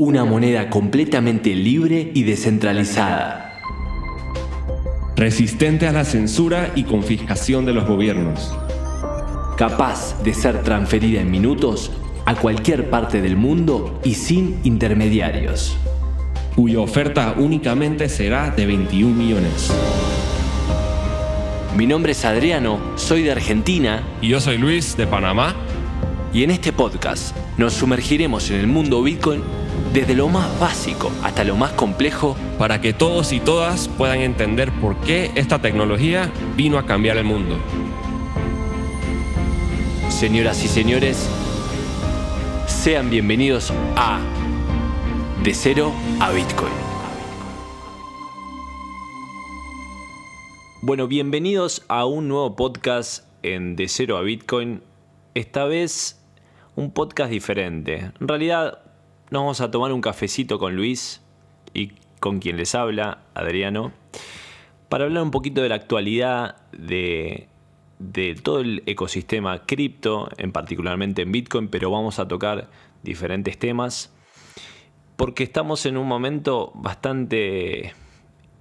Una moneda completamente libre y descentralizada. Resistente a la censura y confiscación de los gobiernos. Capaz de ser transferida en minutos a cualquier parte del mundo y sin intermediarios. Cuya oferta únicamente será de 21 millones. Mi nombre es Adriano, soy de Argentina. Y yo soy Luis, de Panamá. Y en este podcast nos sumergiremos en el mundo Bitcoin desde lo más básico hasta lo más complejo, para que todos y todas puedan entender por qué esta tecnología vino a cambiar el mundo. Señoras y señores, sean bienvenidos a De Cero a Bitcoin. Bueno, bienvenidos a un nuevo podcast en De Cero a Bitcoin. Esta vez un podcast diferente. En realidad nos vamos a tomar un cafecito con Luis y con quien les habla, Adriano, para hablar un poquito de la actualidad de, todo el ecosistema cripto, en particularmente en Bitcoin, pero vamos a tocar diferentes temas, porque estamos en un momento bastante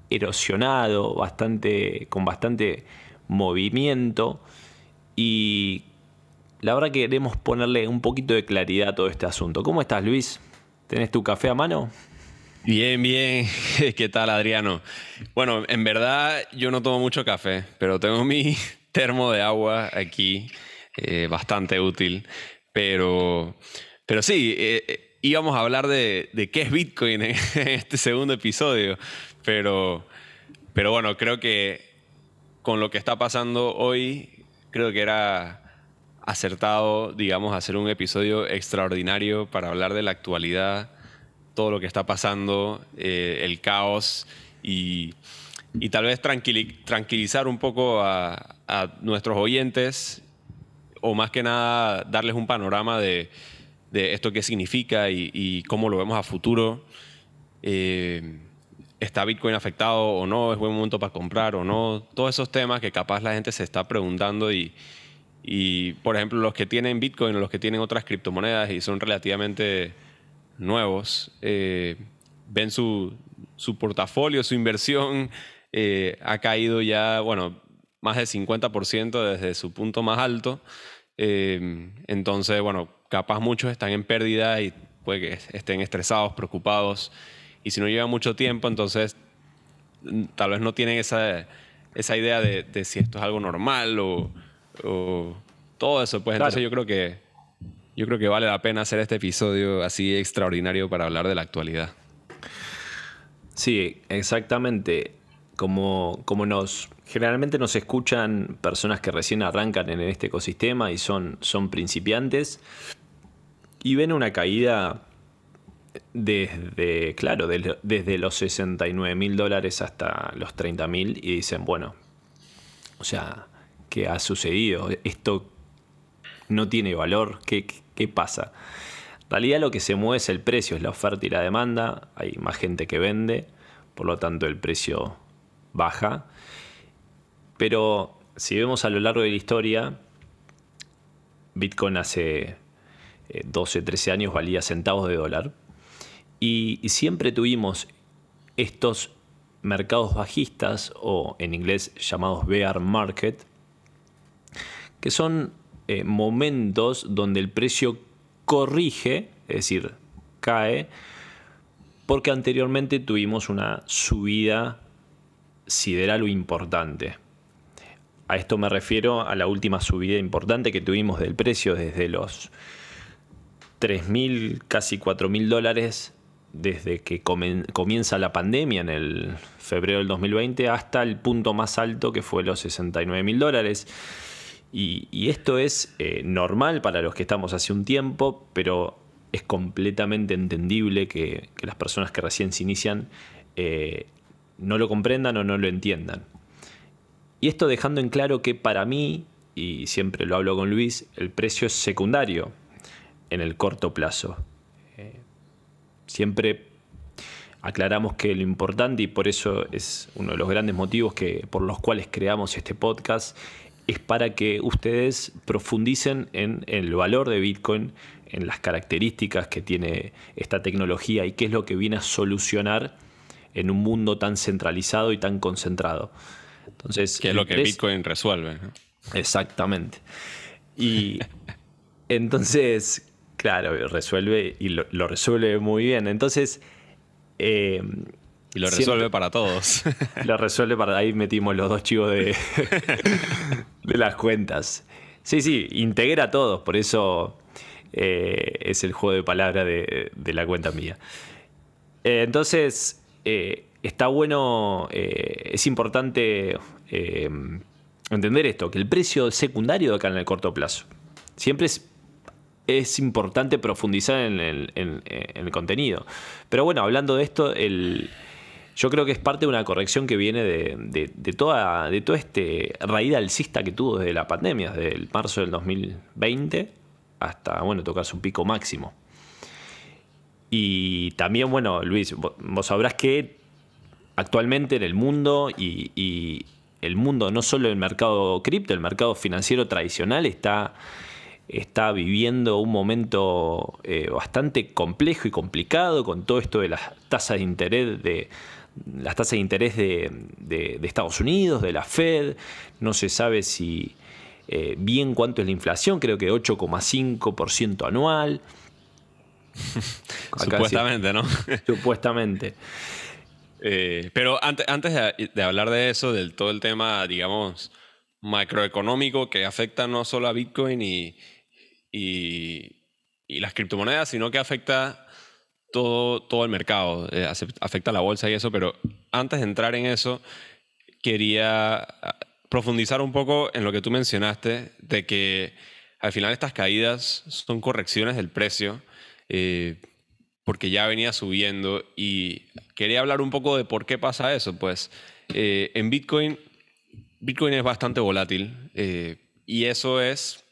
erosionado, bastante, con bastante movimiento y la verdad que queremos ponerle un poquito de claridad a todo este asunto. ¿Cómo estás, Luis? ¿Tenés tu café a mano? Bien, bien. ¿Qué tal, Adriano? Bueno, en verdad yo no tomo mucho café, pero tengo mi termo de agua aquí, eh, bastante útil. Pero, pero sí, eh, eh, íbamos a hablar de, qué es Bitcoin en este segundo episodio. Pero, pero bueno, creo que con lo que está pasando hoy, creo que era acertado, digamos, hacer un episodio extraordinario para hablar de la actualidad, todo lo que está pasando, eh, el caos y, tal vez tranquilizar un poco a, nuestros oyentes o más que nada darles un panorama de, esto qué significa y, cómo lo vemos a futuro. Eh, ¿Está Bitcoin afectado o no? ¿Es buen momento para comprar o no? Todos esos temas que capaz la gente se está preguntando y, y, por ejemplo, los que tienen Bitcoin o los que tienen otras criptomonedas y son relativamente nuevos, eh, ven su, su, portafolio, su inversión eh, ha caído ya, bueno, más del 50% desde su punto más alto. Eh, entonces, bueno, capaz muchos están en pérdida y puede que estén estresados, preocupados. Y si no lleva mucho tiempo, entonces mm, tal vez no tienen esa, esa idea de, de si esto es algo normal o o todo eso. Pues entonces yo creo que yo creo que vale la pena hacer este episodio así extraordinario para hablar de la actualidad. Sí, exactamente. Como, como nos generalmente nos escuchan personas que recién arrancan en este ecosistema y son, son principiantes y ven una caída desde, claro, desde los 69 mil dólares hasta los 30 mil y dicen, bueno, o sea, ¿Qué ha sucedido? ¿Esto no tiene valor? ¿Qué, ¿Qué, pasa? En realidad lo que se mueve es el precio, es la oferta y la demanda. Hay más gente que vende, por lo tanto el precio baja. Pero si vemos a lo largo de la historia, Bitcoin hace 12, eh, 13 años valía centavos de dólar. Y siempre tuvimos estos mercados bajistas o en inglés llamados bear market, que son eh, momentos donde el precio corrige, es decir, cae, porque anteriormente tuvimos una subida sideral o importante. A esto me refiero a la última subida importante que tuvimos del precio desde los 3.000, casi 4.000 dólares desde que comienza la pandemia en el febrero del 2020 hasta el punto más alto que fue los 69.000 dólares. Y, esto es eh, normal para los que estamos hace un tiempo, pero es completamente entendible que, las personas que recién se inician eh, no lo comprendan o no lo entiendan. Y esto dejando en claro que para mí, y siempre lo hablo con Luis, el precio es secundario en el corto plazo. Eh, siempre aclaramos que lo importante, y por eso es uno de los grandes motivos que, por los cuales creamos este podcast, es para que ustedes profundicen en el valor de Bitcoin, en las características que tiene esta tecnología y qué es lo que viene a solucionar en un mundo tan centralizado y tan concentrado. Entonces, ¿Qué es lo que Bitcoin resuelve? Exactamente. Y entonces, claro, resuelve y lo, resuelve muy bien. Entonces... Eh, y lo resuelve para todos. Lo resuelve para... Ahí metimos los dos chivos de, de las cuentas. Sí, sí, integra a todos, por eso eh, es el juego de palabras de, la cuenta mía. Eh, entonces, eh, está bueno, es importante entender esto, que el precio secundario de acá en el corto plazo. Siempre es, es importante profundizar en el, en el contenido. Pero bueno, hablando de esto, el yo creo que es parte de una corrección que viene de, toda, de todo este raída alcista que tuvo desde la pandemia, desde el marzo del 2020 hasta, bueno, tocar su pico máximo. Y también, bueno, Luis, vos sabrás que actualmente en el mundo y, el mundo, no solo el mercado cripto, el mercado financiero tradicional está, está viviendo un momento eh, bastante complejo y complicado con todo esto de las tasas de interés de, las tasas de interés de, Estados Unidos, de la Fed, no se sabe si eh, bien cuánto es la inflación, creo que 8,5% anual. Supuestamente, ¿no? Supuestamente. Eh, pero antes, antes de, hablar de eso, del todo el tema, digamos, macroeconómico que afecta no solo a Bitcoin y, y las criptomonedas, sino que afecta todo, todo el mercado, eh, afecta a la bolsa y eso, pero antes de entrar en eso, quería ah, profundizar un poco en lo que tú mencionaste, de que al final estas caídas son correcciones del precio, eh, porque ya venía subiendo y quería hablar un poco de por qué pasa eso. Pues eh, en Bitcoin, Bitcoin es bastante volátil y eso es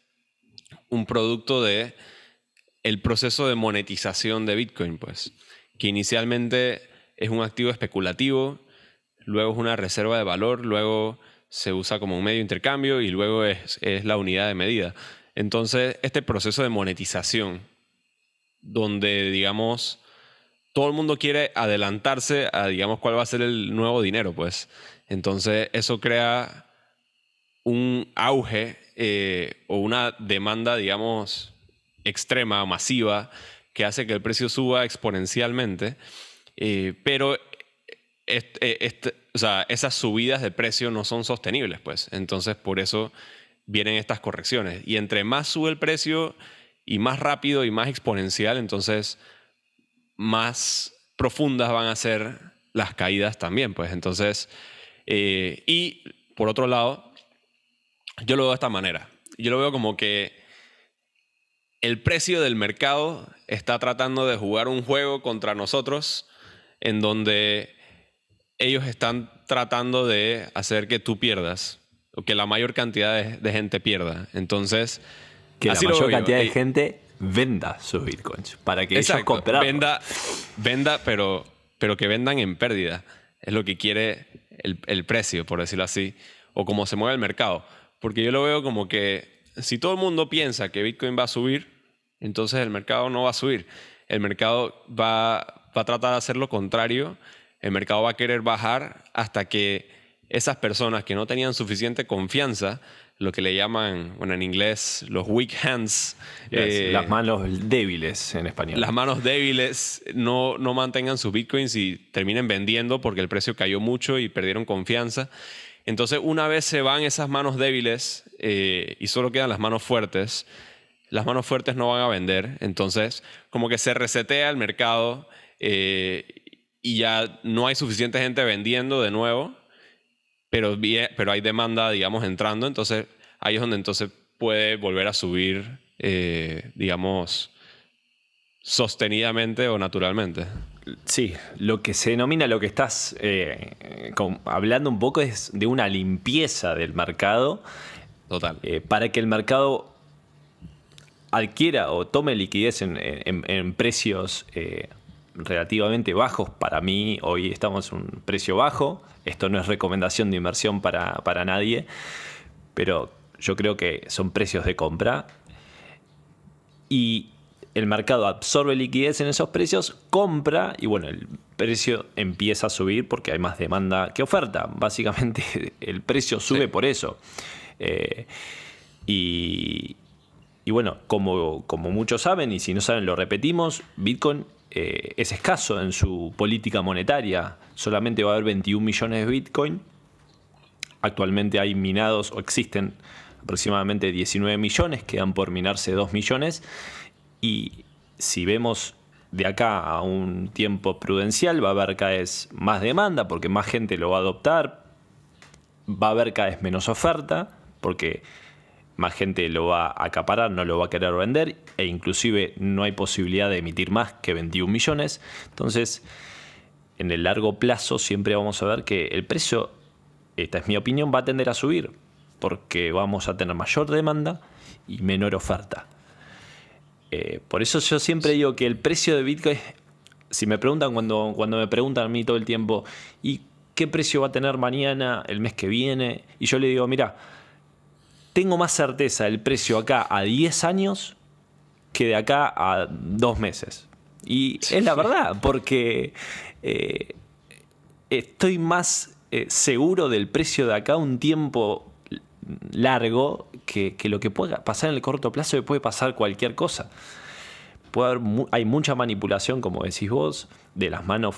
un producto de el proceso de monetización de Bitcoin, pues, que inicialmente es un activo especulativo, luego es una reserva de valor, luego se usa como un medio de intercambio y luego es, la unidad de medida. Entonces, este proceso de monetización, donde, digamos, todo el mundo quiere adelantarse a, digamos, cuál va a ser el nuevo dinero, pues. Entonces, eso crea un auge eh, o una demanda, digamos, extrema, masiva, que hace que el precio suba exponencialmente, eh, pero eh, esas subidas de precio no son sostenibles, pues. Entonces, por eso vienen estas correcciones. Y entre más sube el precio y más rápido y más exponencial, entonces más profundas van a ser las caídas también, pues. Entonces, eh, y por otro lado, yo lo veo de esta manera. Yo lo veo como que el precio del mercado está tratando de jugar un juego contra nosotros en donde ellos están tratando de hacer que tú pierdas o que la mayor cantidad de, gente pierda. Entonces, que la mayor cantidad de gente venda sus bitcoins para que ellos compren. Venda, venda pero, pero que vendan en pérdida. Es lo que quiere el, el precio, por decirlo así, o como se mueve el mercado. Porque yo lo veo como que si todo el mundo piensa que Bitcoin va a subir, entonces el mercado no va a subir. El mercado va, a tratar de hacer lo contrario. El mercado va a querer bajar hasta que esas personas que no tenían suficiente confianza, lo que le llaman, bueno, en inglés, los weak hands. Eh, las manos débiles en español. Las manos débiles no, no mantengan sus bitcoins y terminen vendiendo porque el precio cayó mucho y perdieron confianza. Entonces, una vez se van esas manos débiles eh, y solo quedan las manos fuertes, las manos fuertes no van a vender, entonces como que se resetea el mercado eh, y ya no hay suficiente gente vendiendo de nuevo, pero, pero hay demanda, digamos, entrando, entonces ahí es donde entonces puede volver a subir, eh, digamos, sostenidamente o naturalmente. Sí, lo que se denomina, lo que estás eh, hablando un poco es de una limpieza del mercado. Total. para que el mercado adquiera o tome liquidez en, precios eh, relativamente bajos, para mí hoy estamos en un precio bajo, esto no es recomendación de inversión para, nadie, pero yo creo que son precios de compra y el mercado absorbe liquidez en esos precios, compra y bueno, el precio empieza a subir porque hay más demanda que oferta. Básicamente el precio sube por eso. Eh, y, bueno, como, como, muchos saben, y si no saben lo repetimos, Bitcoin eh, es escaso en su política monetaria. Solamente va a haber 21 millones de Bitcoin. Actualmente hay minados o existen aproximadamente 19 millones, quedan por minarse 2 millones. Y si vemos de acá a un tiempo prudencial, va a haber cada vez más demanda porque más gente lo va a adoptar, va a haber cada vez menos oferta porque más gente lo va a acaparar, no lo va a querer vender e inclusive no hay posibilidad de emitir más que 21 millones. Entonces, en el largo plazo siempre vamos a ver que el precio, esta es mi opinión, va a tender a subir porque vamos a tener mayor demanda y menor oferta. Eh, por eso yo siempre digo que el precio de Bitcoin, si me preguntan cuando, cuando me preguntan a mí todo el tiempo, ¿y qué precio va a tener mañana, el mes que viene? Y yo le digo, mira, tengo más certeza del precio acá a 10 años que de acá a dos meses. Y es la verdad, porque eh, estoy más eh, seguro del precio de acá un tiempo largo que, lo que pueda pasar en el corto plazo, puede pasar cualquier cosa. Puede haber, hay mucha manipulación, como decís vos, de las manos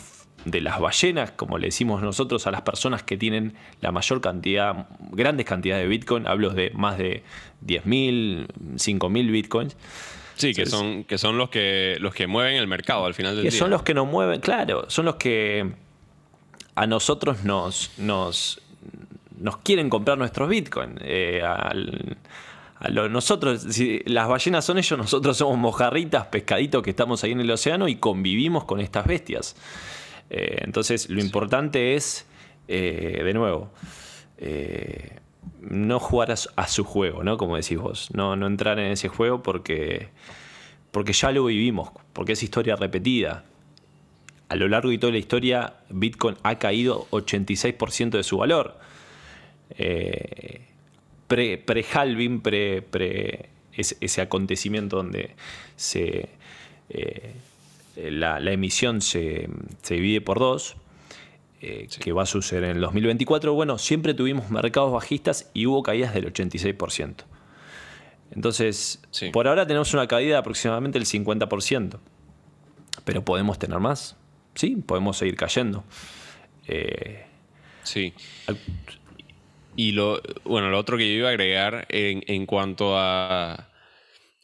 de las ballenas, como le decimos nosotros a las personas que tienen la mayor cantidad, grandes cantidades de Bitcoin, hablo de más de 10.000, 5.000 Bitcoins. Sí, que son, que son los que los que mueven el mercado al final del que día. Son los que nos mueven, claro, son los que a nosotros nos, nos, nos quieren comprar nuestros bitcoins. Eh, nosotros, si las ballenas son ellos, nosotros somos mojarritas, pescaditos que estamos ahí en el océano y convivimos con estas bestias. Eh, entonces, lo importante es, eh, de nuevo, no jugar a su, juego, ¿no? Como decís vos. No, no entrar en ese juego porque, porque ya lo vivimos, porque es historia repetida. A lo largo de toda la historia, Bitcoin ha caído 86% de su valor eh, pre-halving, pre, ese, acontecimiento donde se, eh, la, emisión se, divide por dos, eh, que va a suceder en el 2024, bueno, siempre tuvimos mercados bajistas y hubo caídas del 86%. Entonces, por ahora tenemos una caída de aproximadamente el 50%, pero podemos tener más, ¿sí? Podemos seguir cayendo. sí. Y lo, bueno, lo otro que yo iba a agregar en, cuanto a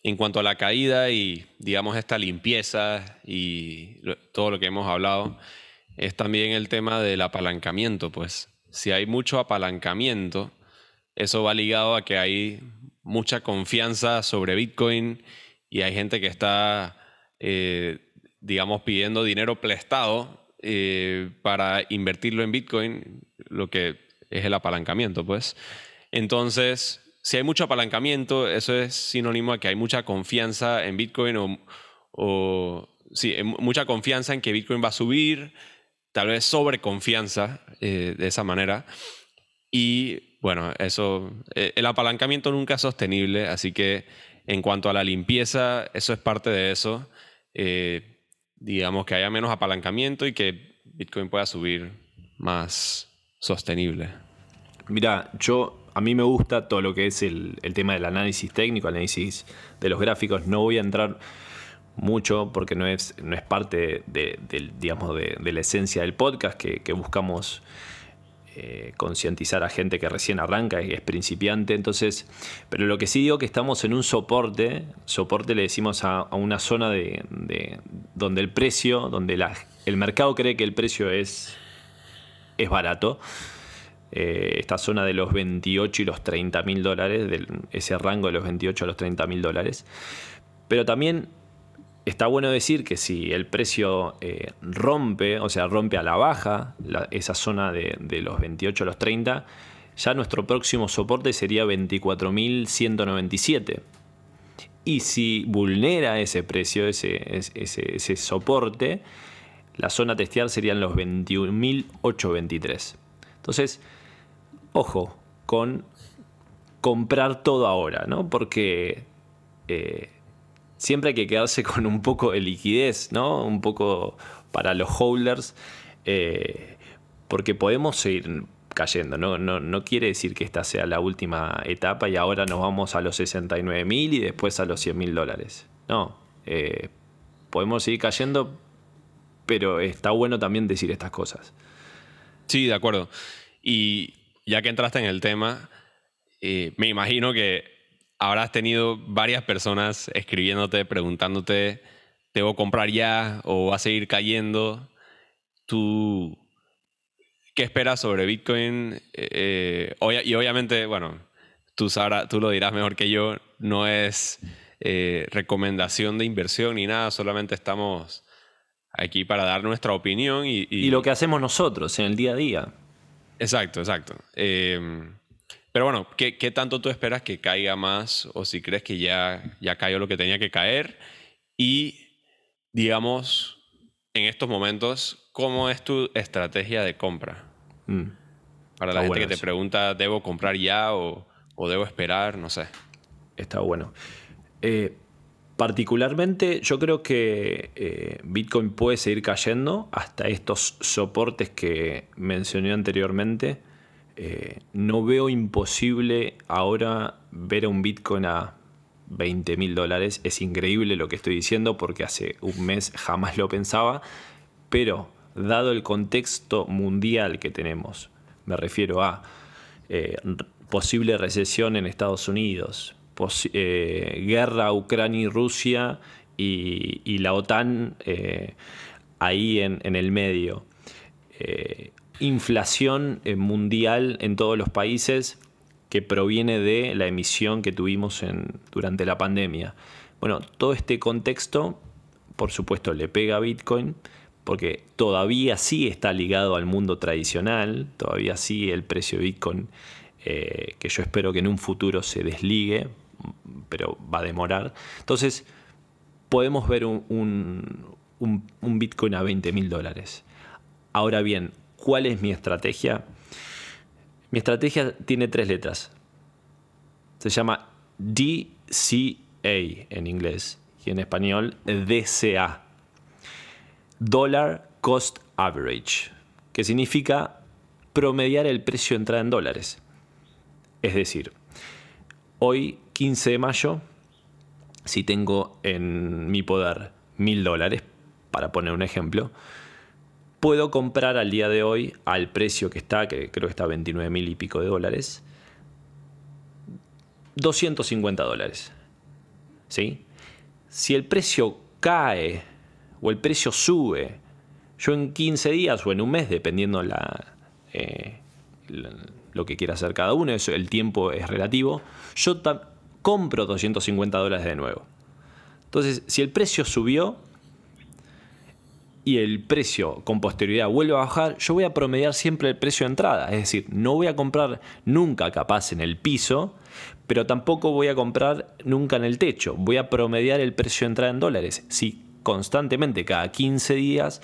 en cuanto a la caída y digamos esta limpieza y todo lo que hemos hablado, es también el tema del apalancamiento, pues si hay mucho apalancamiento, eso va ligado a que hay mucha confianza sobre Bitcoin y hay gente que está, eh, digamos, pidiendo dinero prestado eh, para invertirlo en Bitcoin, lo que es el apalancamiento, pues. Entonces, si hay mucho apalancamiento, eso es sinónimo a que hay mucha confianza en Bitcoin o, o sí, mucha confianza en que Bitcoin va a subir, tal vez sobreconfianza eh, de esa manera. Y bueno, eso, eh, el apalancamiento nunca es sostenible, así que en cuanto a la limpieza, eso es parte de eso. Eh, digamos que haya menos apalancamiento y que Bitcoin pueda subir más sostenible. Mira, yo a mí me gusta todo lo que es el, tema del análisis técnico, análisis de los gráficos. No voy a entrar mucho porque no es, no es parte de, digamos, de, la esencia del podcast que, buscamos eh, concientizar a gente que recién arranca y es principiante. Entonces, pero lo que sí digo que estamos en un soporte, soporte le decimos a, una zona de, donde el precio, donde el mercado cree que el precio es, es barato eh, esta zona de los 28 y los 30 mil dólares, ese rango de los 28 a los 30 mil dólares. Pero también está bueno decir que si el precio eh, rompe, o sea, rompe a la baja esa zona de, los 28 a los 30, ya nuestro próximo soporte sería 24.197. Y si vulnera ese precio, ese, ese, ese soporte, la zona a testear serían los 21.823. Entonces, ojo con comprar todo ahora, ¿no? Porque eh, siempre hay que quedarse con un poco de liquidez, ¿no? Un poco para los holders, eh, porque podemos seguir cayendo, ¿no? No, quiere decir que esta sea la última etapa y ahora nos vamos a los 69 mil y después a los 100 mil dólares. No, eh, podemos seguir cayendo, pero está bueno también decir estas cosas. Sí, de acuerdo. Y ya que entraste en el tema, eh, me imagino que habrás tenido varias personas escribiéndote, preguntándote, ¿debo comprar ya o va a seguir cayendo? ¿Tú qué esperas sobre Bitcoin? Eh, y obviamente, bueno, tú, tú lo dirás mejor que yo, no es eh, recomendación de inversión ni nada, solamente estamos aquí para dar nuestra opinión y, y, lo que hacemos nosotros en el día a día. Exacto, exacto. Eh, pero bueno, ¿qué, tanto tú esperas que caiga más o si crees que ya, ya cayó lo que tenía que caer? Y, digamos, en estos momentos, ¿cómo es tu estrategia de compra? Mm. Para la gente que te pregunta, ¿debo comprar ya o, debo esperar? No sé. Está bueno. Eh, particularmente, yo creo que eh, Bitcoin puede seguir cayendo hasta estos soportes que mencioné anteriormente eh, no veo imposible ahora ver a un Bitcoin a 20 mil dólares. Es increíble lo que estoy diciendo porque hace un mes jamás lo pensaba. Pero dado el contexto mundial que tenemos, me refiero a eh, posible recesión en Estados Unidos, eh, guerra Ucrania y Rusia y, la OTAN ahí en, el medio inflación eh, mundial en todos los países que proviene de la emisión que tuvimos durante la pandemia. Bueno, todo este contexto, por supuesto, le pega a Bitcoin porque todavía sí está ligado al mundo tradicional, todavía sí el precio de Bitcoin, eh, que yo espero que en un futuro se desligue, pero va a demorar. Entonces, podemos ver un, un, Bitcoin a 20 mil dólares. Ahora bien, ¿Cuál es mi estrategia? Mi estrategia tiene tres letras. Se llama DCA en inglés y en español DCA. Dollar Cost Average, que significa promediar el precio de entrada en dólares. Es decir, hoy 15 de mayo, si tengo en mi poder mil dólares, para poner un ejemplo, puedo comprar al día de hoy al precio que está, que creo que está a 29 mil y pico de dólares, 250 dólares. ¿Sí? Si el precio cae o el precio sube, yo en 15 días o en un mes, dependiendo la, eh, lo que quiera hacer cada uno, eso, el tiempo es relativo, yo compro 250 dólares de nuevo. Entonces, si el precio subió, y el precio con posterioridad vuelve a bajar, yo voy a promediar siempre el precio de entrada. Es decir, no voy a comprar nunca capaz en el piso, pero tampoco voy a comprar nunca en el techo. Voy a promediar el precio de entrada en dólares. Si constantemente cada 15 días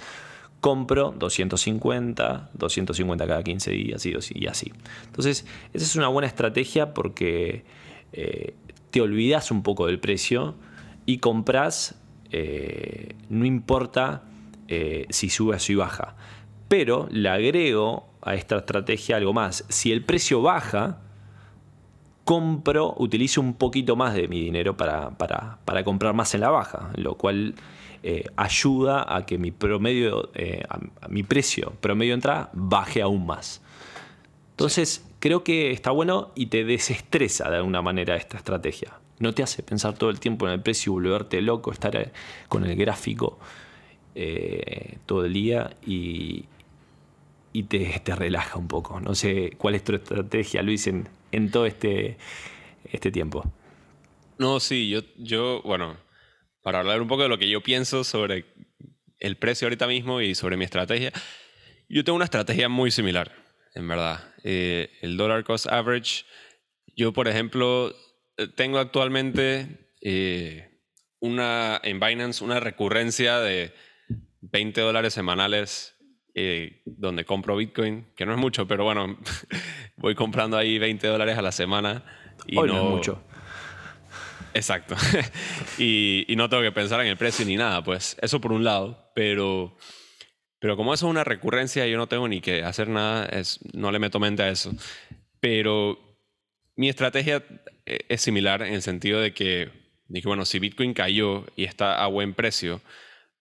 compro 250, 250 cada 15 días y así. Entonces, esa es una buena estrategia porque eh, te olvidas un poco del precio y compras, eh, no importa eh, si sube o si baja. Pero le agrego a esta estrategia algo más. Si el precio baja, compro, utilizo un poquito más de mi dinero para, comprar más en la baja, lo cual eh, ayuda a que mi promedio, eh, mi precio promedio entrada baje aún más. Entonces, creo que está bueno y te desestresa de alguna manera esta estrategia. No te hace pensar todo el tiempo en el precio y volverte loco, estar con el gráfico. Eh, todo el día y, y te, relaja un poco. No sé cuál es tu estrategia, Luis, en, en todo este, este tiempo. No, sí, yo, yo, bueno, para hablar un poco de lo que yo pienso sobre el precio ahorita mismo y sobre mi estrategia, yo tengo una estrategia muy similar, en verdad. Eh, el dollar cost average, yo, por ejemplo, tengo actualmente eh, una, en Binance una recurrencia de 20 dólares semanales eh, donde compro Bitcoin, que no es mucho, pero bueno, voy comprando ahí 20 dólares a la semana Y Hoy no, es mucho. Exacto. y, y, no tengo que pensar en el precio ni nada, pues eso por un lado, pero, pero como eso es una recurrencia, yo no tengo ni que hacer nada, es, no le meto mente a eso. Pero mi estrategia eh, es similar en el sentido de que, de que, bueno, si Bitcoin cayó y está a buen precio,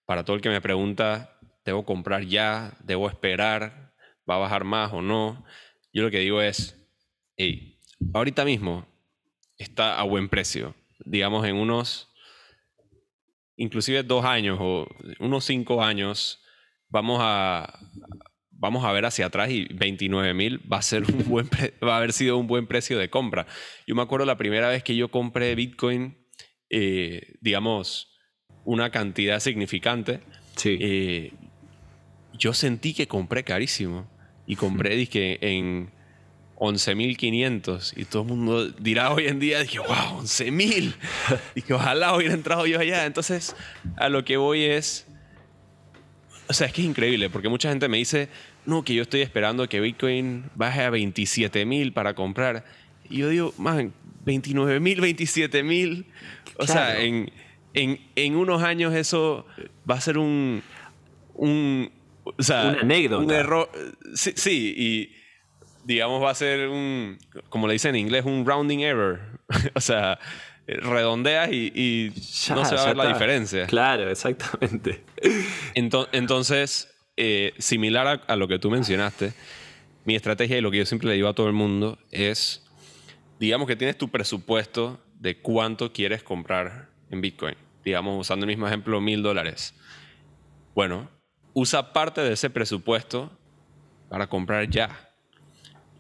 para todo el que me pregunta, ¿debo comprar ya? ¿Debo esperar? ¿Va a bajar más o no? Yo lo que digo es, hey, ahorita mismo está a buen precio digamos, en unos, inclusive dos años o unos cinco años, vamos a, vamos a ver hacia atrás y 29 mil va a ser un buen va a haber sido un buen precio de compra. Yo me acuerdo la primera vez que yo compré Bitcoin, eh, digamos, una cantidad significante. Sí. Eh, yo sentí que compré carísimo y compré dije, en 11.500 y todo el mundo dirá hoy en día, dije, wow, 11.000. que ojalá hubiera entrado yo allá. Entonces, a lo que voy es, o sea, es que es increíble porque mucha gente me dice, no, que yo estoy esperando que Bitcoin baje a 27.000 para comprar. Y yo digo, man, 29.000, 27.000. O sea, en, en, en, unos años eso va a ser un... un o sea, Una anécdota. Un error. Sí, sí y digamos, va a ser un, como le dicen en inglés, un rounding error. o sea, redondeas y, no se va a ver la diferencia. Claro, exactamente. entonces, eh, similar a, lo que tú mencionaste, mi estrategia y lo que yo siempre le digo a todo el mundo es, digamos que tienes tu presupuesto de cuánto quieres comprar en Bitcoin. Digamos, usando el mismo ejemplo, mil dólares. Bueno, usa parte de ese presupuesto para comprar ya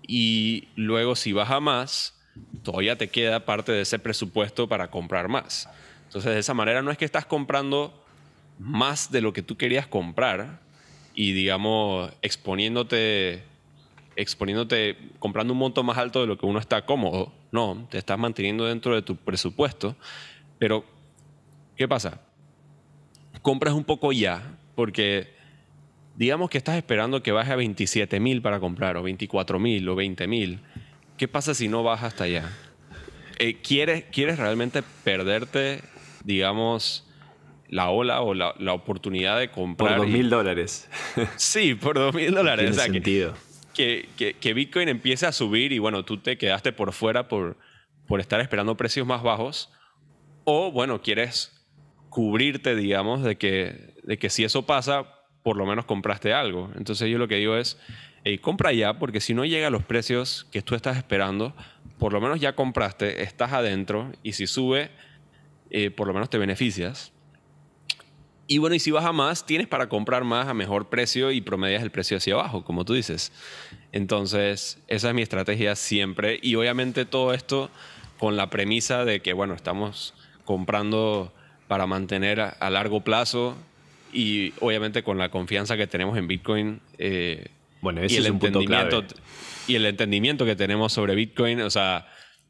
y luego si baja más, todavía te queda parte de ese presupuesto para comprar más. Entonces de esa manera no es que estás comprando más de lo que tú querías comprar y digamos exponiéndote exponiéndote comprando un monto más alto de lo que uno está cómodo. No, te estás manteniendo dentro de tu presupuesto. Pero, ¿qué pasa? Compras un poco ya, porque digamos que estás esperando que baje a 27 mil para comprar, o 24 mil, o 20 mil. ¿Qué pasa si no baja hasta allá? Eh, ¿quieres, ¿Quieres realmente perderte, digamos, la ola o la, la oportunidad de comprar? Por 2 mil dólares. Sí, por 2 mil dólares. Tiene sentido. Que, que, que, Bitcoin empiece a subir y bueno, tú te quedaste por fuera por, por estar esperando precios más bajos. O bueno, quieres cubrirte, digamos, de que, de que si eso pasa, por lo menos compraste algo. Entonces yo lo que digo es, compra ya, porque si no llega a los precios que tú estás esperando, por lo menos ya compraste, estás adentro y si sube, eh, por lo menos te beneficias. Y bueno, y si baja más, tienes para comprar más a mejor precio y promedias el precio hacia abajo, como tú dices. Entonces, esa es mi estrategia siempre. Y obviamente todo esto con la premisa de que, bueno, estamos comprando para mantener a largo plazo y obviamente con la confianza que tenemos en Bitcoin eh, bueno, ese y, el es un entendimiento, punto y el entendimiento que tenemos sobre Bitcoin, o sea,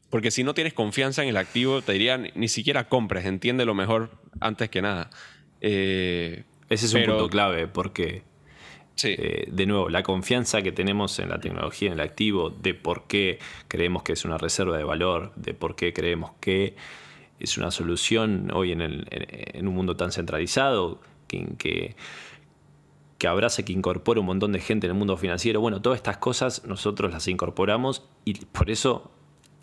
porque si no tienes confianza en el activo, te diría ni siquiera compres, entiende lo mejor antes que nada. Eh, ese es un punto clave porque, sí. eh, de nuevo, la confianza que tenemos en la tecnología, en el activo, de por qué creemos que es una reserva de valor, de por qué creemos que es una solución hoy en, el, en un mundo tan centralizado, que, que, abrace, que incorpore un montón de gente en el mundo financiero. Bueno, todas estas cosas nosotros las incorporamos y por eso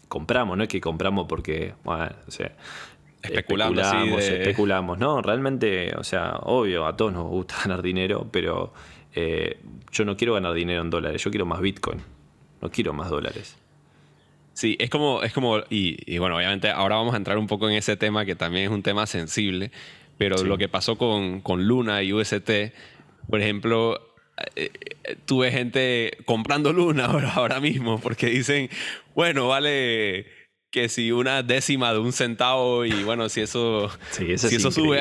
compramos, no es que compramos porque, bueno, o sea, especulamos, especulamos, ¿no? Realmente, o sea, obvio, a todos nos gusta ganar dinero, pero eh, yo no quiero ganar dinero en dólares, yo quiero más Bitcoin, no quiero más dólares. Sí, es como, es como y, y, bueno, obviamente ahora vamos a entrar un poco en ese tema que también es un tema sensible, pero lo que pasó con, con, Luna y UST, por ejemplo, eh, eh, tuve gente comprando Luna ahora, ahora mismo porque dicen, bueno, vale que si una décima de un centavo y bueno, si eso, si eso sube,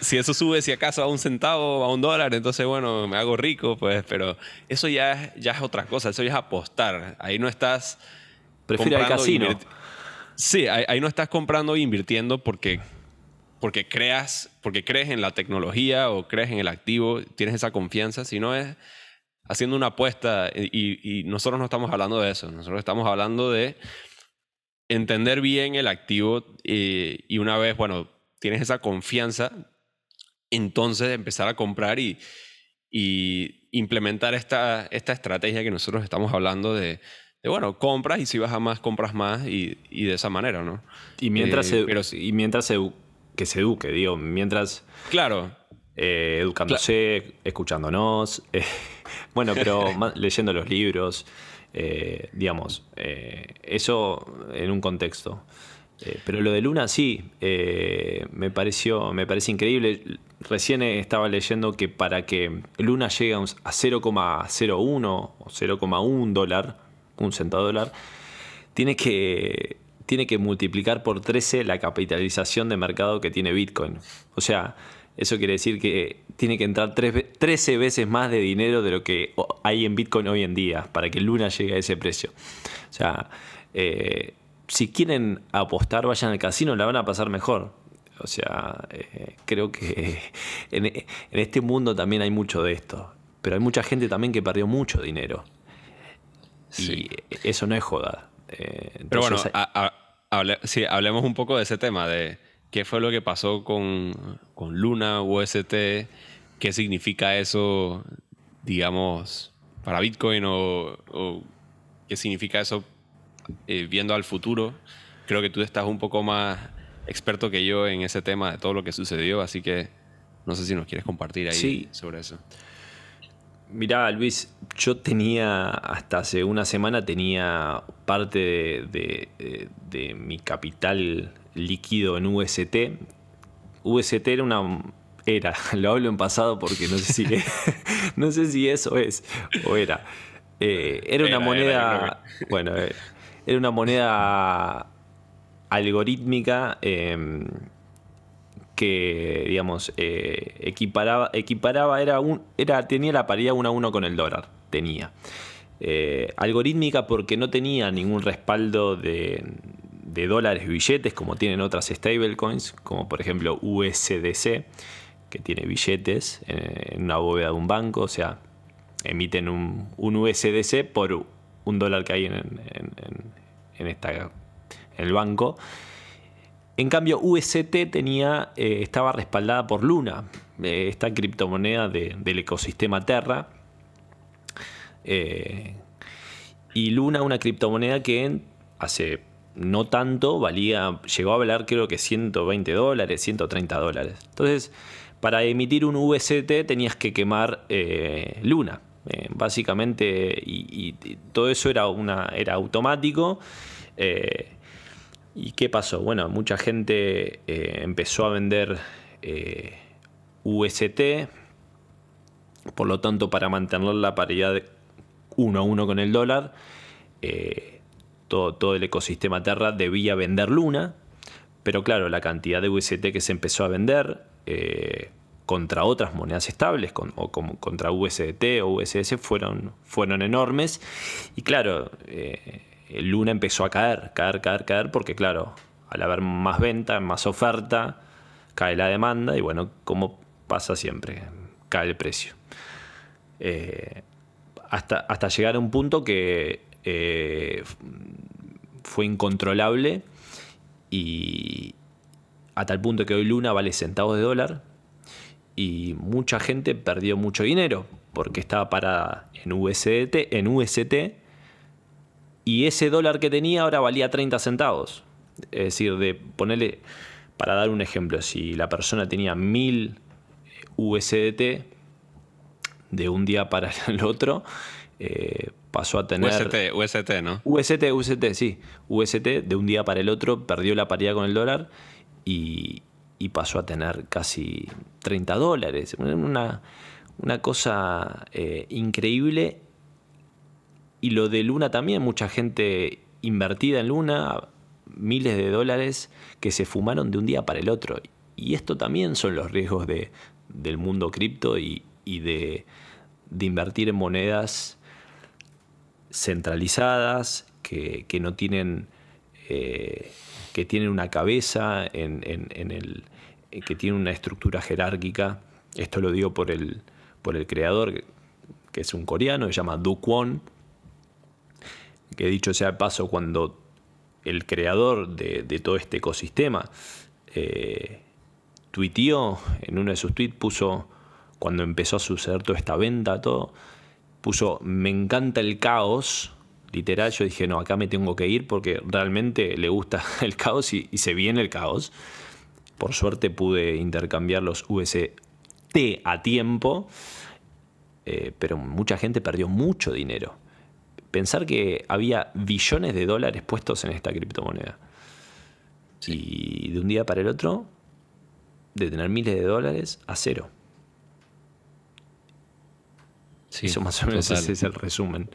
si eso sube si acaso a un centavo, a un dólar, entonces bueno, me hago rico, pues, pero eso ya, ya es otra cosa, eso ya es apostar. Ahí no estás... Prefiero el casino. Sí, ahí, ahí, no estás comprando e invirtiendo porque porque creas, porque crees en la tecnología o crees en el activo, tienes esa confianza, sino es haciendo una apuesta y, nosotros no estamos hablando de eso, nosotros estamos hablando de entender bien el activo eh, y una vez, bueno, tienes esa confianza, entonces empezar a comprar y, y implementar esta, esta estrategia que nosotros estamos hablando de, bueno, compras y si vas a más, compras más y, y de esa manera, ¿no? Y mientras, eh, y mientras que se eduque, digo, mientras... Claro. Eh, educándose, escuchándonos, bueno, pero leyendo los libros, digamos, eso en un contexto. Eh, pero lo de Luna sí, eh, me pareció, me parece increíble. Recién estaba leyendo que para que Luna llegue a 0,01 o 0,1 dólar, un centavo dólar, tiene que, tiene que multiplicar por 13 la capitalización de mercado que tiene Bitcoin. O sea, eso quiere decir que tiene que entrar 13 veces más de dinero de lo que hay en Bitcoin hoy en día para que Luna llegue a ese precio. O sea, eh, si quieren apostar, vayan al casino, la van a pasar mejor. O sea, eh, creo que en, este mundo también hay mucho de esto. Pero hay mucha gente también que perdió mucho dinero. Y eso no es joda. Eh, pero bueno, hablemos un poco de ese tema, de qué fue lo que pasó con, con Luna, UST, qué significa eso, digamos, para Bitcoin o, o qué significa eso eh, viendo al futuro. Creo que tú estás un poco más experto que yo en ese tema de todo lo que sucedió, así que no sé si nos quieres compartir ahí sobre eso. Mirá, Luis, yo tenía, hasta hace una semana tenía parte de, mi capital líquido en UST. UST era una... Era, lo hablo en pasado porque no sé si, no sé si eso es o era. Eh, era una moneda... bueno, eh, era una moneda algorítmica em, que, digamos, eh, equiparaba, equiparaba era un, era, tenía la paridad uno a uno con el dólar, tenía. Eh, algorítmica porque no tenía ningún respaldo de, de dólares billetes como tienen otras stablecoins, como por ejemplo USDC, que tiene billetes en una bóveda de un banco, o sea, emiten un, un USDC por un dólar que hay en, en, esta, en el banco. En cambio, UST tenía, eh, estaba respaldada por Luna, eh, esta criptomoneda del ecosistema Terra. Eh, y Luna, una criptomoneda que hace no tanto valía, llegó a valer creo que 120 dólares, 130 dólares. Entonces, para emitir un UST tenías que quemar Luna. Básicamente, y, todo eso era, una, era automático. ¿Y qué pasó? Bueno, mucha gente eh, empezó a vender UST, por lo tanto, para mantener la paridad uno a uno con el dólar, todo, todo, el ecosistema Terra debía vender Luna, pero claro, la cantidad de UST que se empezó a vender contra otras monedas estables, o como contra USDT o USS, fueron, fueron enormes. Y claro, eh, Luna empezó a caer, caer, caer, caer, porque claro, al haber más venta, más oferta, cae la demanda y bueno, como pasa siempre, cae el precio. Eh, hasta, hasta llegar a un punto que eh, fue incontrolable y a tal punto que hoy Luna vale centavos de dólar y mucha gente perdió mucho dinero porque estaba parada en USDT, en UST y ese dólar que tenía ahora valía 30 centavos. Es decir, de ponerle, para dar un ejemplo, si la persona tenía 1000 USDT de un día para el otro, eh, pasó a tener... UST, UST, ¿no? UST, UST, sí. UST de un día para el otro perdió la paridad con el dólar y, y pasó a tener casi 30 dólares. Una, una cosa eh, increíble. Y lo de Luna también, mucha gente invertida en Luna, miles de dólares que se fumaron de un día para el otro. Y esto también son los riesgos de, del mundo cripto y, de, de, invertir en monedas centralizadas que, no tienen eh, que tienen una cabeza en, el, que tiene una estructura jerárquica. Esto lo digo por el, por el creador, que es un coreano, se llama Du Kwon, que dicho sea de paso, cuando el creador de, todo este ecosistema, eh, tuiteó en uno de sus tweets, puso, cuando empezó a suceder toda esta venta, todo, puso, me encanta el caos. Literal, yo dije, no, acá me tengo que ir porque realmente le gusta el caos y, se viene el caos. Por suerte pude intercambiar los UST a tiempo, eh, pero mucha gente perdió mucho dinero. Pensar que había billones de dólares puestos en esta criptomoneda. Y de un día para el otro, de tener miles de dólares a cero. Eso más o menos ese es el resumen.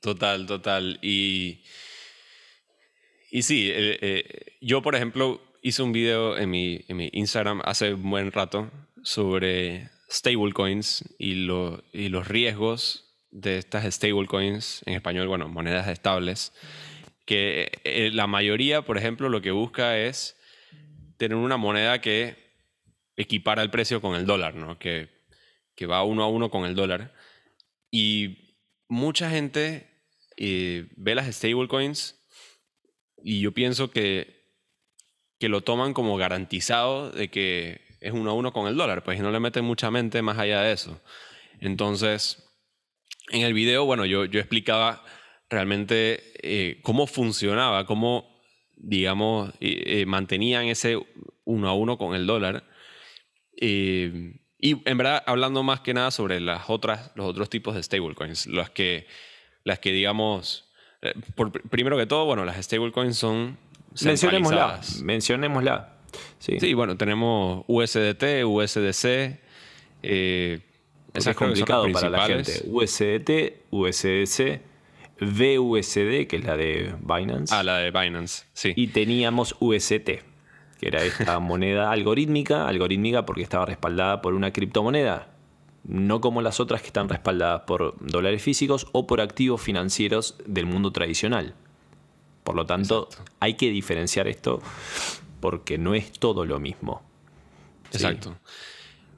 Total, total. Y y sí, eh, eh, yo por ejemplo hice un video en mi, en mi, Instagram hace un buen rato sobre stablecoins y, lo, y los riesgos de estas stablecoins, en español, bueno, monedas estables, que eh, la mayoría, por ejemplo, lo que busca es tener una moneda que equipara el precio con el dólar, ¿no? que, que va uno a uno con el dólar. Y mucha gente ve las stablecoins y yo pienso que, que lo toman como garantizado de que es uno a uno con el dólar, pues no le meten mucha mente más allá de eso. Entonces, en el video, bueno, yo, yo explicaba realmente eh, cómo funcionaba, cómo, digamos, eh, mantenían ese uno a uno con el dólar. y en verdad, hablando más que nada sobre las otras, los otros tipos de stablecoins, las que, las que digamos, eh, primero que todo, bueno, las stablecoins son Mencionémosla. Mencionémosla. Sí. sí, bueno, tenemos USDT, USDC. Eh, es complicado para la gente. USDT, USDC, VUSD, que es la de Binance. Ah, la de Binance, sí. Y teníamos UST, que era esta moneda algorítmica, algorítmica porque estaba respaldada por una criptomoneda no como las otras que están respaldadas por dólares físicos o por activos financieros del mundo tradicional. Por lo tanto, hay que diferenciar esto porque no es todo lo mismo. Exacto.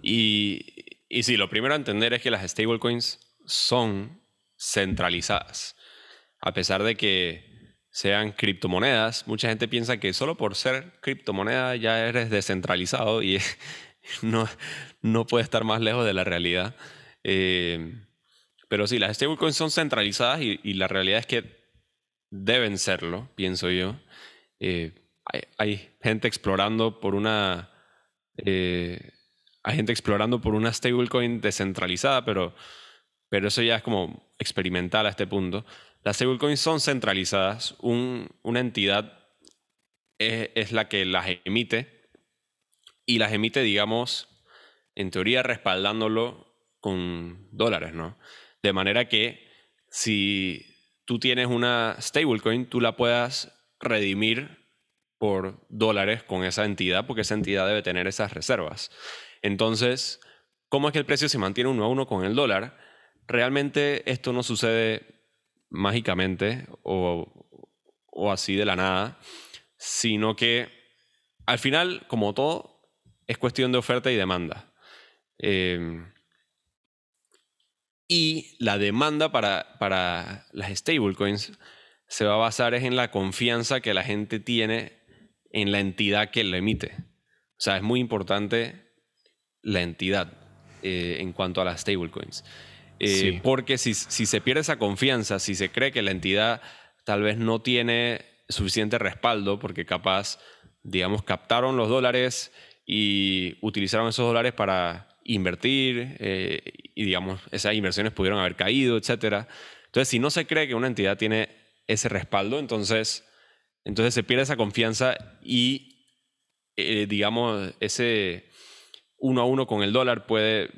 Y, y sí, lo primero a entender es que las stablecoins son centralizadas. A pesar de que sean criptomonedas, mucha gente piensa que solo por ser criptomoneda ya eres descentralizado y no, no puede estar más lejos de la realidad. Eh, pero sí, las stablecoins son centralizadas y, la realidad es que deben serlo, pienso yo. Eh, hay, gente explorando por una. Eh, hay gente explorando por una stablecoin descentralizada, pero, pero eso ya es como experimental a este punto. Las stablecoins son centralizadas. una entidad es la que las emite y las emite, digamos, en teoría respaldándolo con dólares, ¿no? De manera que si tú tienes una stablecoin, tú la puedas redimir por dólares con esa entidad, porque esa entidad debe tener esas reservas. Entonces, ¿cómo es que el precio se mantiene uno a uno con el dólar? Realmente esto no sucede mágicamente o, así de la nada, sino que al final, como todo, es cuestión de oferta y demanda. Em, y la demanda para, para las stablecoins se va a basar en la confianza que la gente tiene en la entidad que lo emite. O sea, es muy importante la entidad eh, en cuanto a las stablecoins. Eh, porque si, si se pierde esa confianza, si se cree que la entidad tal vez no tiene suficiente respaldo, porque capaz, digamos, captaron los dólares y utilizaron esos dólares para invertir eh, y digamos, esas inversiones pudieron haber caído, etc. Entonces, si no se cree que una entidad tiene ese respaldo, entonces, entonces se pierde esa confianza y, eh, digamos, ese uno a uno con el dólar puede,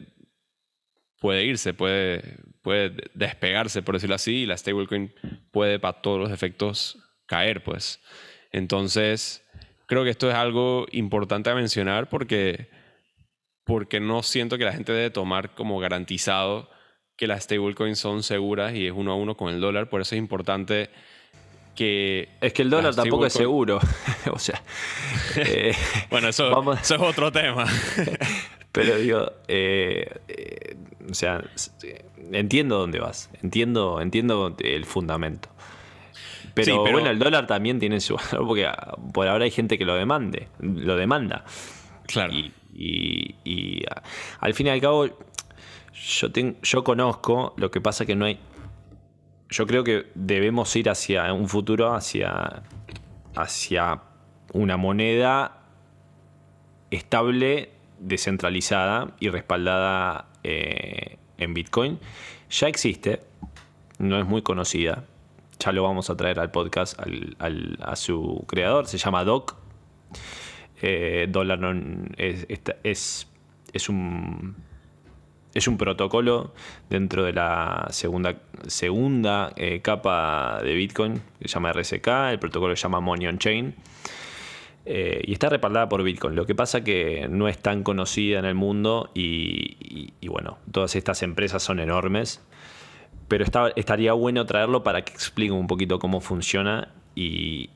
puede irse, puede, puede despegarse, por decirlo así, y la stablecoin puede para todos los efectos caer, pues. Entonces, creo que esto es algo importante a mencionar porque, porque no siento que la gente debe tomar como garantizado que las stablecoins son seguras y es uno a uno con el dólar. Por eso es importante que... Es que el dólar tampoco es seguro. o sea... Eh, bueno, eso, es otro tema. Pero digo, eh, eh, o sea, entiendo dónde vas, entiendo, entiendo el fundamento. Pero, bueno, el dólar también tiene su valor porque ah, por ahora hay gente que lo demande, lo demanda. Claro. Y, ah, al fin y al cabo, yo, yo conozco, lo que pasa que no hay. Yo creo que debemos ir hacia un futuro, hacia, hacia una moneda estable, descentralizada y respaldada eh, en Bitcoin. Ya existe, no es muy conocida. Ya lo vamos a traer al podcast a su creador, se llama Doc. Eh, es, es, un es un protocolo dentro de la segunda, segunda eh, capa de Bitcoin, que se llama RSK, el protocolo se llama Money on Chain. Eh, y está respaldada por Bitcoin. Lo que pasa que no es tan conocida en el mundo y, bueno, todas estas empresas son enormes. Pero estaría bueno traerlo para que explique un poquito cómo funciona y,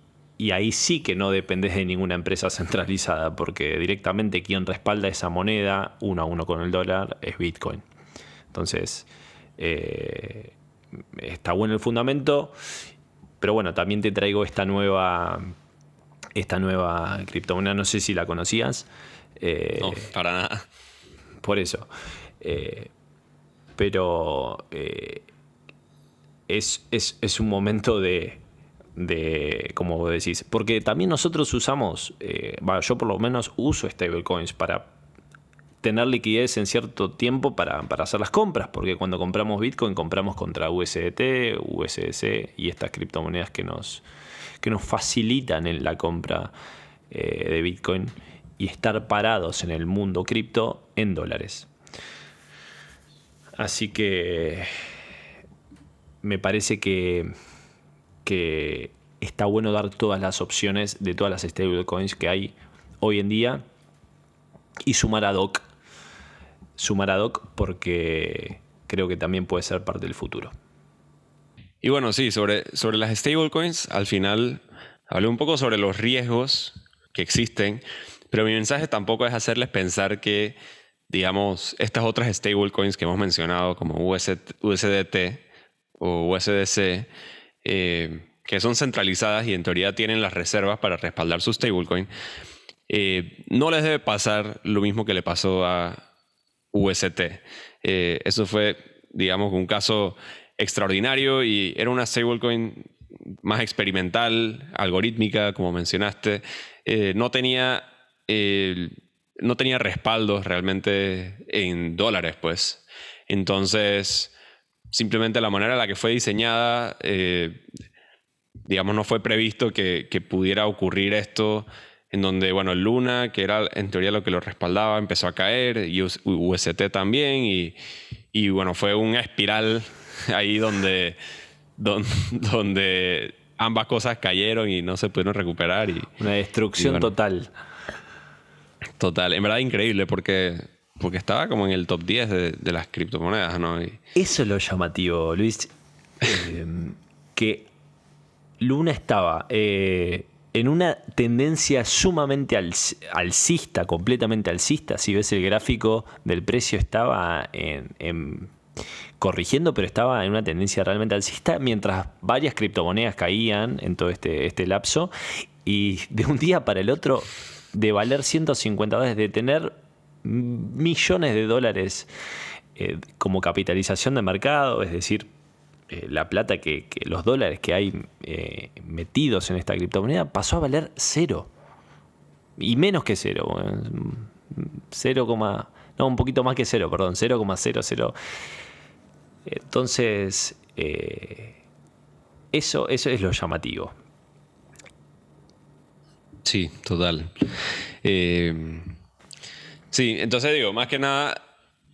ahí sí que no dependes de ninguna empresa centralizada, porque directamente quien respalda esa moneda uno a uno con el dólar es Bitcoin. Entonces, eh, está bueno el fundamento, pero bueno, también te traigo esta nueva esta nueva criptomoneda. No sé si la conocías. Eh, no, para nada. Por eso. Eh, pero eh, es, es, un momento de, de, como vos decís, porque también nosotros usamos, yo por lo menos uso stablecoins para tener liquidez en cierto tiempo para, para, hacer las compras, porque cuando compramos Bitcoin compramos contra USDT, USDC y estas criptomonedas que nos, que nos facilitan en la compra eh, de Bitcoin y estar parados en el mundo cripto en dólares. Así que me parece que, que está bueno dar todas las opciones de todas las stablecoins que hay hoy en día y sumar a DOC. Sumar a DOC porque creo que también puede ser parte del futuro. Y bueno, sí, sobre, sobre las stablecoins, al final hablé un poco sobre los riesgos que existen, pero mi mensaje tampoco es hacerles pensar que, digamos, estas otras stablecoins que hemos mencionado, como USDT o USDC, eh, que son centralizadas y en teoría tienen las reservas para respaldar su stablecoin, eh, no les debe pasar lo mismo que le pasó a UST. Eh, eso fue, digamos, un caso extraordinario y era una stablecoin más experimental, algorítmica, como mencionaste. Eh, no, tenía, no tenía respaldos realmente en dólares, pues. Entonces, simplemente la manera en la que fue diseñada, eh, digamos, no fue previsto que, pudiera ocurrir esto en donde, bueno, Luna, que era en teoría lo que lo respaldaba, empezó a caer, y UST también, y, y bueno, fue una espiral ahí donde, donde, ambas cosas cayeron y no se pudieron recuperar. Y, Una destrucción total. Total, en verdad increíble porque, porque estaba como en el top 10 de, las criptomonedas, ¿no? Eso es lo llamativo, Luis. Eh, que Luna estaba eh, en una tendencia sumamente alcista, completamente alcista. Si ves el gráfico del precio, estaba en corrigiendo, pero estaba en una tendencia realmente alcista, mientras varias criptomonedas caían en todo este, este lapso, y de un día para el otro, de valer 150 dólares, de tener millones de dólares eh, como capitalización de mercado, es decir, eh, la plata que, los dólares que hay eh, metidos en esta criptomoneda, pasó a valer cero. Y menos que cero. 0, no, un poquito más que cero, perdón, 0,00 entonces, eh, eso, eso es lo llamativo. Sí, total. Eh, sí, entonces digo, más que nada,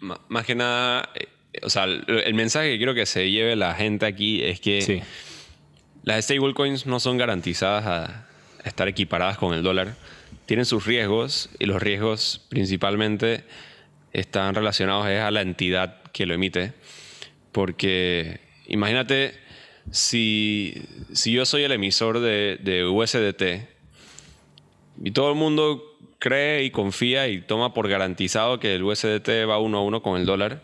más que nada, eh, o sea, el, mensaje que quiero que se lleve la gente aquí es que las stablecoins no son garantizadas a estar equiparadas con el dólar. Tienen sus riesgos y los riesgos principalmente están relacionados a la entidad que lo emite. Porque imagínate si, yo soy el emisor de, USDT y todo el mundo cree y confía y toma por garantizado que el USDT va uno a uno con el dólar,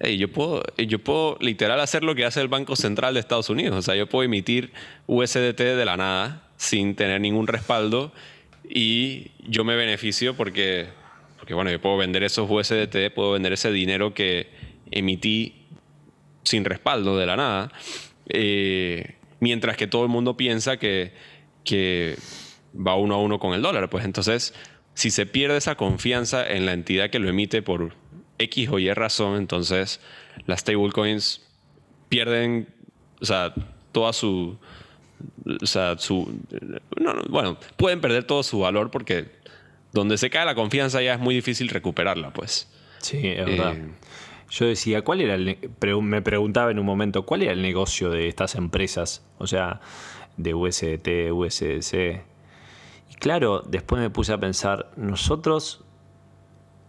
yo, puedo, yo puedo literal hacer lo que hace el Banco Central de Estados Unidos. O sea, yo puedo emitir USDT de la nada sin tener ningún respaldo y yo me beneficio porque, porque bueno, yo puedo vender esos USDT, puedo vender ese dinero que emití sin respaldo de la nada, eh, mientras que todo el mundo piensa que, que va uno a uno con el dólar. Pues entonces, si se pierde esa confianza en la entidad que lo emite por X o Y razón, entonces las stablecoins pierden, o sea, toda su, o sea, su, bueno, pueden perder todo su valor porque donde se cae la confianza ya es muy difícil recuperarla, pues. Sí, es verdad. Eh, Yo decía, ¿cuál era el, me preguntaba en un momento, ¿cuál era el negocio de estas empresas? O sea, de USDT, USDC. Y claro, después me puse a pensar, nosotros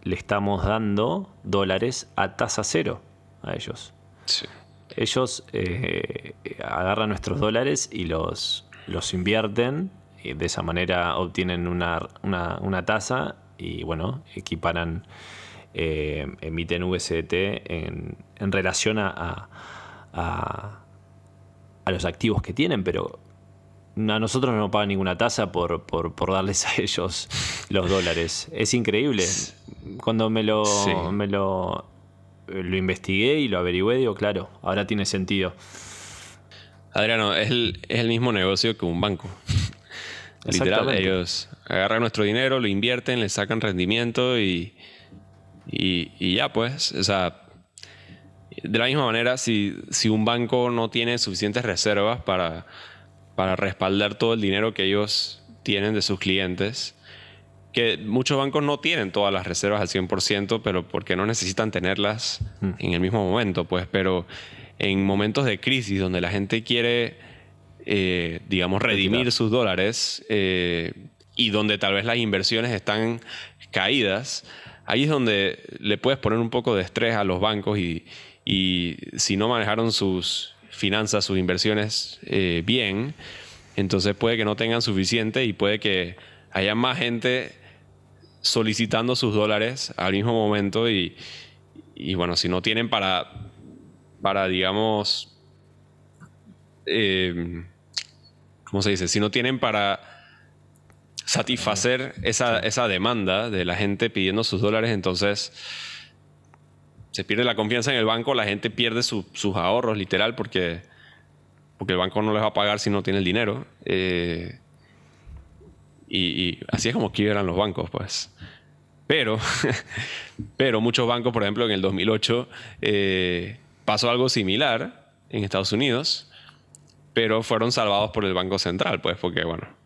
le estamos dando dólares a tasa cero a ellos. Ellos eh, agarran nuestros dólares y los, los invierten y de esa manera obtienen una, una, tasa y bueno, equiparan, eh, emiten USDT en, en relación a, a, a, los activos que tienen, pero a nosotros no nos pagan ninguna tasa por, darles a ellos los dólares. Es increíble. Cuando me lo, me lo, lo investigué y lo averigüé, digo, claro, ahora tiene sentido. Adriano, es el, mismo negocio que un banco. Literal, ellos agarran nuestro dinero, lo invierten, le sacan rendimiento y, y, ya pues, o sea, de la misma manera, si, si un banco no tiene suficientes reservas para para respaldar todo el dinero que ellos tienen de sus clientes. Que muchos bancos no tienen todas las reservas al 100%, pero porque no necesitan tenerlas hmm. en el mismo momento, pues. Pero en momentos de crisis donde la gente quiere, eh, digamos, redimir sus dólares eh, y donde tal vez las inversiones están caídas, ahí es donde le puedes poner un poco de estrés a los bancos y, y si no manejaron sus, finanzas, sus inversiones eh, bien, entonces puede que no tengan suficiente y puede que haya más gente solicitando sus dólares al mismo momento y, bueno, si no tienen para, para digamos, eh, ¿cómo se dice? Si no tienen para satisfacer esa, esa demanda de la gente pidiendo sus dólares, entonces se pierde la confianza en el banco, la gente pierde sus ahorros, literal, porque, porque el banco no les va a pagar si no tiene el dinero. Eh, y, así es como quiebran los bancos, pues. Pero, pero muchos bancos, por ejemplo, en el 2008 eh, pasó algo similar en Estados Unidos, pero fueron salvados por el Banco Central, pues, porque, bueno.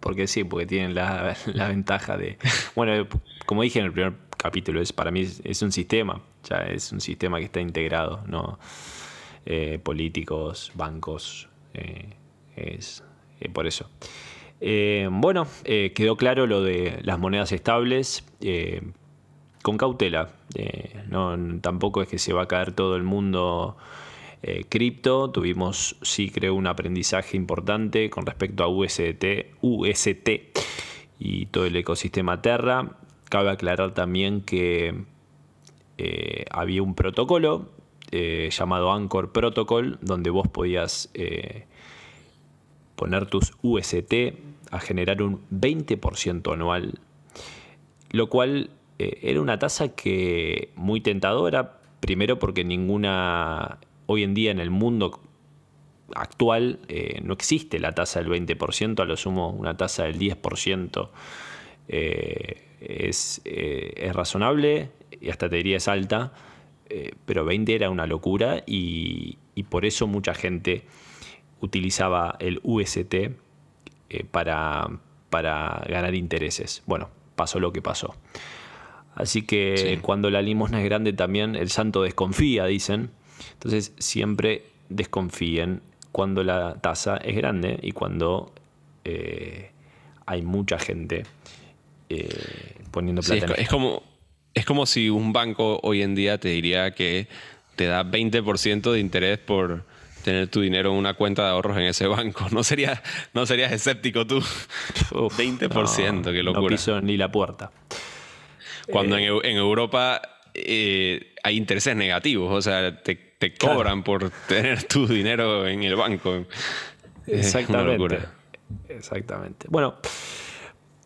Porque sí, porque tienen la, la ventaja de... Bueno, como dije en el primer capítulo. Es, para mí es, un sistema, ya es un sistema que está integrado, ¿no? Eh, políticos, bancos, eh, es eh, por eso. bueno, quedó claro lo de las monedas estables. con cautela, no, tampoco es que se va a caer todo el mundo cripto. Tuvimos, sí creo, un aprendizaje importante con respecto a UST, UST y todo el ecosistema Terra. Cabe aclarar también que eh, había un protocolo eh, llamado Anchor Protocol, donde vos podías eh, poner tus UST a generar un 20% anual, lo cual era una tasa que muy tentadora, primero porque ninguna, hoy en día en el mundo actual no existe la tasa del 20%, a lo sumo una tasa del 10% es, eh, es razonable y hasta te diría es alta, eh, pero 20 era una locura y, por eso mucha gente utilizaba el UST eh, para, para ganar intereses. Bueno, pasó lo que pasó. Así que cuando la limosna es grande también el santo desconfía, dicen. Entonces siempre desconfíen cuando la tasa es grande y cuando hay mucha gente eh, poniendo plata. es, como, es como si un banco hoy en día te diría que te da 20% de interés por tener tu dinero en una cuenta de ahorros en ese banco. No, sería, no serías escéptico tú. 20%, qué locura. No piso ni la puerta. Cuando en, eh, Europa eh, hay intereses negativos, o sea, te, cobran por tener tu dinero en el banco. Exactamente. Exactamente. Bueno,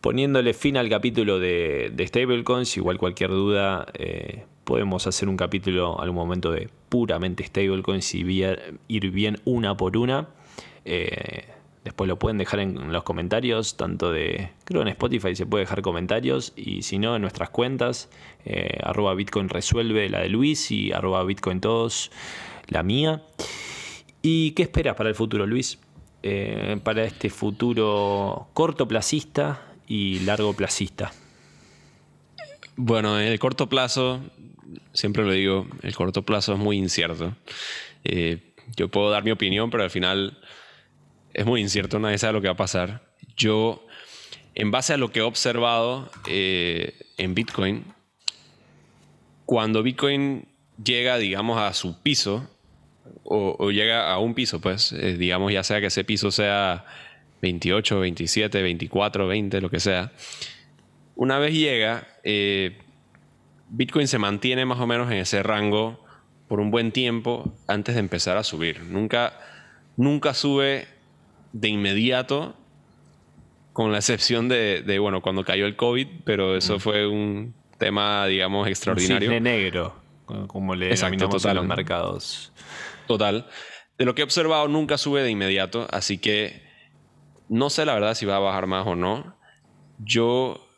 poniéndole fin al capítulo de, de stablecoins, igual cualquier duda, eh, podemos hacer un capítulo algún momento de puramente stablecoins y ir bien una por una. Eh, después lo pueden dejar en los comentarios, tanto de, creo en Spotify se puede dejar comentarios y si no en nuestras cuentas, eh, arroba Bitcoin resuelve la de Luis y arroba Bitcoin todos la mía. ¿Y qué esperas para el futuro, Luis? para este futuro cortoplacista y largo placista? Bueno, en el corto plazo, siempre lo digo, el corto plazo es muy incierto. Eh, yo puedo dar mi opinión, pero al final es muy incierto, nadie sabe lo que va a pasar. Yo, en base a lo que he observado eh, en Bitcoin, cuando Bitcoin llega, digamos, a su piso, o, llega a un piso, pues, eh, digamos, ya sea que ese piso sea 28, 27, 24, 20, lo que sea. Una vez llega, eh, Bitcoin se mantiene más o menos en ese rango por un buen tiempo antes de empezar a subir. Nunca, nunca sube de inmediato, con la excepción de, bueno, cuando cayó el COVID, pero eso mm. fue un tema, digamos, extraordinario. Un negro, como le Exacto, total. los mercados. Total. De lo que he observado, nunca sube de inmediato, así que no sé la verdad si va a bajar más o no. Yo,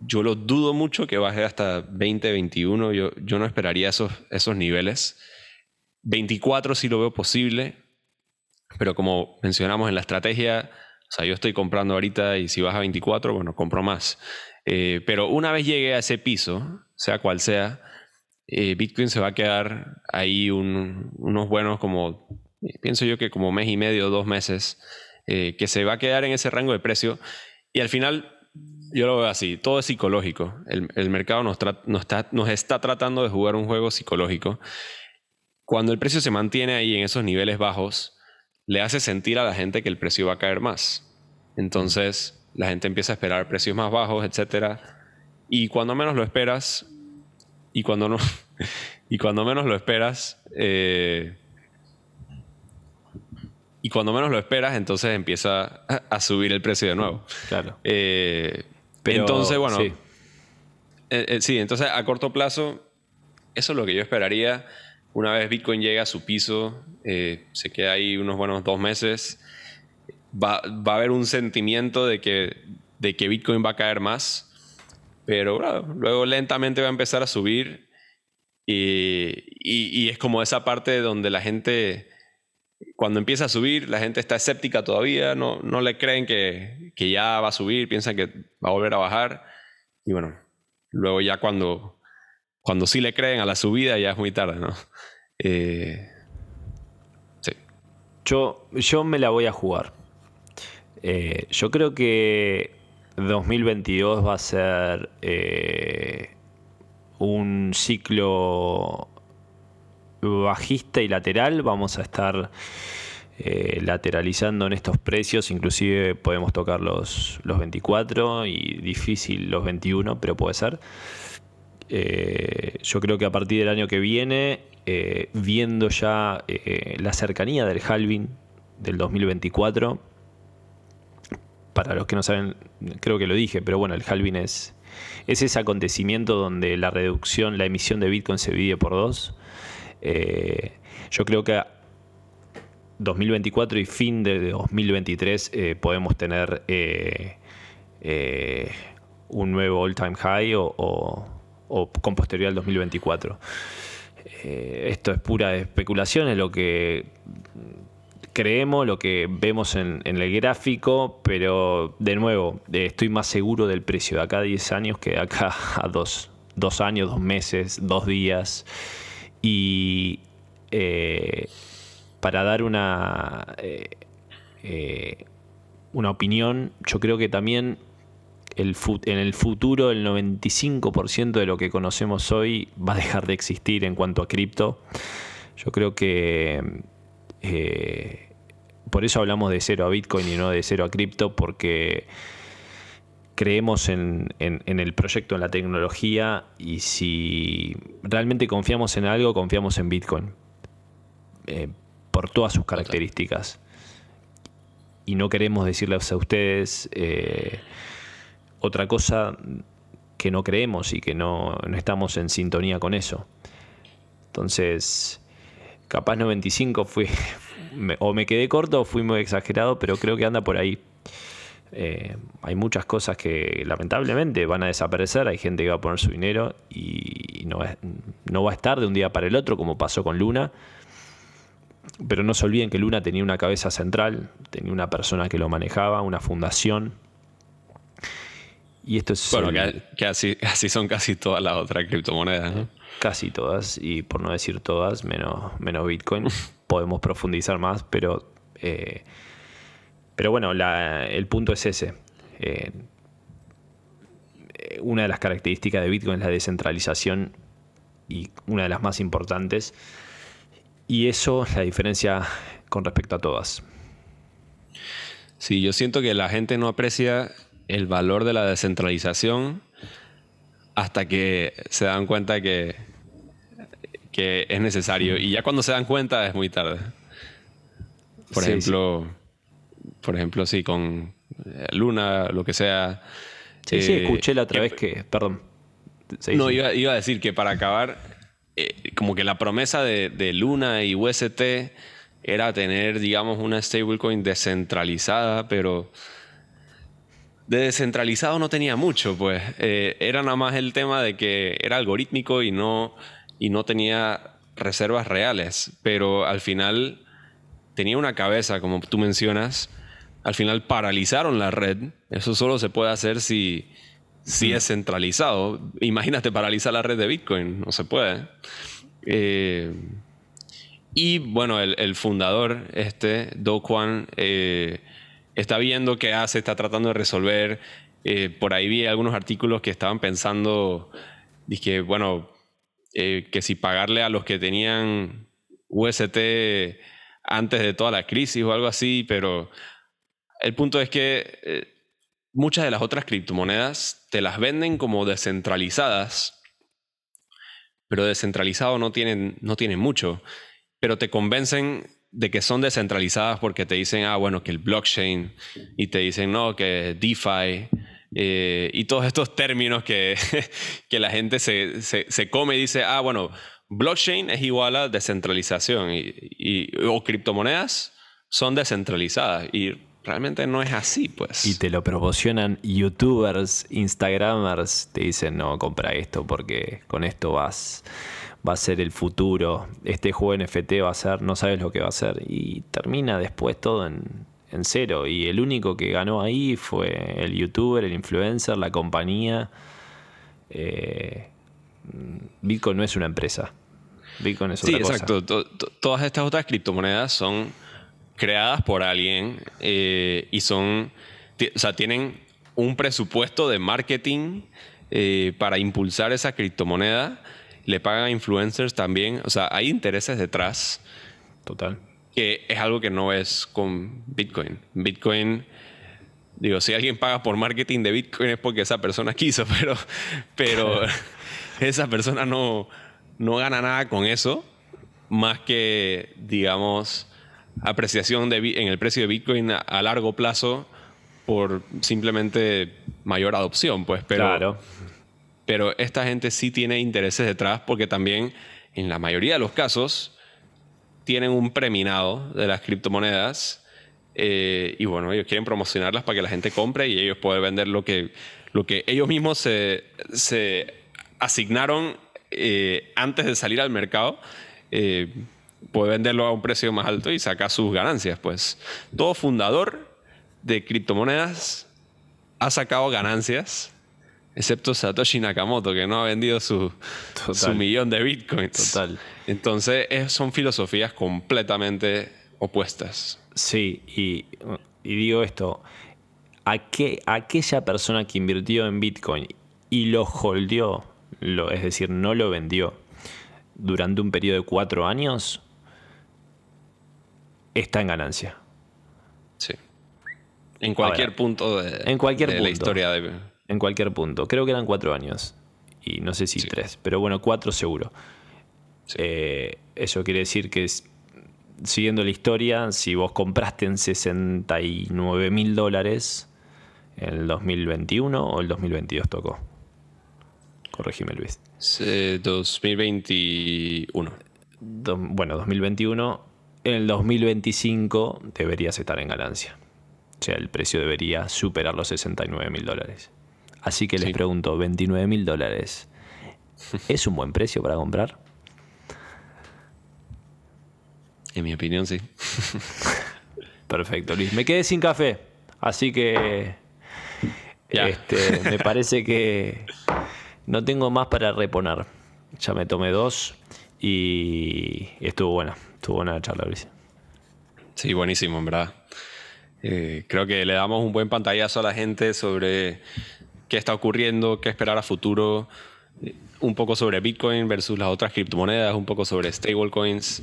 yo lo dudo mucho que baje hasta 20, 21. Yo, yo no esperaría esos, esos niveles. 24 sí lo veo posible, pero como mencionamos en la estrategia, o sea, yo estoy comprando ahorita y si baja a 24, bueno, compro más. Eh, pero una vez llegue a ese piso, sea cual sea, eh, Bitcoin se va a quedar ahí unos buenos como, pienso yo que como mes y medio, dos meses eh, que se va a quedar en ese rango de precio. Y al final, yo lo veo así, todo es psicológico. El, mercado nos, está, nos está tratando de jugar un juego psicológico. Cuando el precio se mantiene ahí en esos niveles bajos, le hace sentir a la gente que el precio va a caer más. Entonces, la gente empieza a esperar precios más bajos, etc. Y cuando menos lo esperas, y cuando no, y cuando menos lo esperas, eh, y cuando menos lo esperas, entonces empieza a subir el precio de nuevo. Claro. Eh, entonces, bueno. Sí. Eh, sí, entonces a corto plazo, eso es lo que yo esperaría. Una vez Bitcoin llega a su piso, se queda ahí unos buenos dos meses, va, va, a haber un sentimiento de que, de que Bitcoin va a caer más, pero luego lentamente va a empezar a subir y, y, y es como esa parte donde la gente cuando empieza a subir, la gente está escéptica todavía, no, no le creen que, que, ya va a subir, piensan que va a volver a bajar. Y bueno, luego ya cuando, cuando sí le creen a la subida ya es muy tarde, ¿no? Eh, sí. Yo, yo me la voy a jugar. Eh, yo creo que 2022 va a ser eh, un ciclo bajista y lateral. Vamos a estar eh, lateralizando en estos precios. Inclusive podemos tocar los, los 24 y difícil los 21, pero puede ser. Eh, yo creo que a partir del año que viene, eh, viendo ya la cercanía del halving del 2024, para los que no saben, creo que lo dije, pero bueno, el halving es, es ese acontecimiento donde la reducción, la emisión de Bitcoin se divide por dos. Eh, yo creo que 2024 y fin de 2023 eh, podemos tener eh, un nuevo all-time high o, con posterioridad al 2024. esto es pura especulación, es lo que creemos, lo que vemos en, el gráfico, pero de nuevo, estoy más seguro del precio de acá a 10 años que de acá a dos, dos años, dos meses, dos días. Y eh, para dar una, eh, eh, una opinión, yo creo que también en el futuro el 95% de lo que conocemos hoy va a dejar de existir en cuanto a cripto. Yo creo que por eso hablamos de cero a Bitcoin y no de cero a cripto, porque creemos en, el proyecto, en la tecnología y si realmente confiamos en algo, confiamos en Bitcoin. Eh, por todas sus características. Y no queremos decirles a ustedes eh, otra cosa que no creemos y que no, no estamos en sintonía con eso. Entonces, capaz 95 fui, o me quedé corto o fui muy exagerado, pero creo que anda por ahí. Eh, hay muchas cosas que lamentablemente van a desaparecer, hay gente que va a poner su dinero y no, no va a estar de un día para el otro como pasó con Luna. Pero no se olviden que Luna tenía una cabeza central, tenía una persona que lo manejaba, una fundación. Y esto es. Bueno, que, así, así, son casi todas las otras criptomonedas. Casi todas, y por no decir todas, menos, menos Bitcoin. Podemos profundizar más, pero eh, pero bueno, el punto es ese. Eh, una de las características de Bitcoin es la descentralización y una de las más importantes. Y eso es la diferencia con respecto a todas. Sí, yo siento que la gente no aprecia el valor de la descentralización hasta que se dan cuenta que, que es necesario. Y ya cuando se dan cuenta es muy tarde. Por ejemplo, por ejemplo, sí, con eh, Luna, lo que sea. Sí, sí, eh, escuché la otra vez que, perdón. no, iba, a decir que para acabar, eh, como que la promesa de, Luna y UST era tener, digamos, una stablecoin descentralizada, pero de descentralizado no tenía mucho, pues. era nada más el tema de que era algorítmico y no, y no tenía reservas reales, pero al final tenía una cabeza, como tú mencionas, al final paralizaron la red. Eso solo se puede hacer si, si es centralizado. Imagínate paralizar la red de Bitcoin, no se puede. Eh, y bueno, el, fundador, este, Do Kwon, eh, está viendo qué hace, está tratando de resolver. Eh, por ahí vi algunos artículos que estaban pensando, dije, bueno, que si pagarle a los que tenían UST antes de toda la crisis o algo así, pero el punto es que eh, muchas de las otras criptomonedas te las venden como descentralizadas, pero descentralizado no tienen, no tienen mucho, pero te convencen de que son descentralizadas porque te dicen, ah, bueno, que el blockchain, y te dicen, no, que DeFi, eh, y todos estos términos que, que la gente se, se, come y dice, ah, bueno, blockchain es igual a descentralización y, o criptomonedas son descentralizadas y realmente no es así, pues. Y te lo promocionan youtubers, instagramers, te dicen, no, compra esto porque con esto vas, va a ser el futuro, este juego NFT va a ser, no sabes lo que va a ser y termina después todo en, cero y el único que ganó ahí fue el youtuber, el influencer, la compañía. Eh, Bitcoin no es una empresa. Bitcoin es otra sí, exacto. Todas estas otras criptomonedas son creadas por alguien eh, y son, o sea, tienen un presupuesto de marketing eh, para impulsar esa criptomoneda. Le pagan a influencers también. O sea, hay intereses detrás. Total. Que es algo que no es con Bitcoin. Bitcoin, digo, si alguien paga por marketing de Bitcoin es porque esa persona quiso, pero, pero esa persona no, no gana nada con eso, más que, digamos, apreciación de, en el precio de Bitcoin a, largo plazo por simplemente mayor adopción, pues. Pero, claro. Pero esta gente sí tiene intereses detrás porque también, en la mayoría de los casos, tienen un preminado de las criptomonedas eh, y bueno, ellos quieren promocionarlas para que la gente compre y ellos pueden vender lo que, lo que ellos mismos se, asignaron eh, antes de salir al mercado. Eh, puede venderlo a un precio más alto y saca sus ganancias. Pues todo fundador de criptomonedas ha sacado ganancias, excepto Satoshi Nakamoto, que no ha vendido su, su millón de bitcoins. Total. Entonces son filosofías completamente opuestas. Sí, y, digo esto, ¿a qué, aquella persona que invirtió en bitcoin y lo holdeó, lo, es decir, no lo vendió, durante un periodo de cuatro años, está en ganancia. Sí. En cualquier punto de, en cualquier de la historia de... En cualquier punto. Creo que eran cuatro años. Y no sé si tres. Pero bueno, cuatro seguro. Eh, eso quiere decir que siguiendo la historia, si vos compraste en 69 mil dólares en el 2021 o el 2022 tocó. Corregime, Luis. 2021. bueno, 2021. En el 2025 deberías estar en ganancia. O sea, el precio debería superar los 69 mil dólares. Así que les pregunto, 29 mil dólares, ¿es un buen precio para comprar? En mi opinión, sí. Perfecto, Luis. Me quedé sin café, así que este, me parece que no tengo más para reponer. Ya me tomé dos y estuvo buena. Estuvo buena la charla, Luis. Sí, buenísimo, en verdad. Eh, creo que le damos un buen pantallazo a la gente sobre qué está ocurriendo, qué esperar a futuro, un poco sobre Bitcoin versus las otras criptomonedas, un poco sobre stablecoins.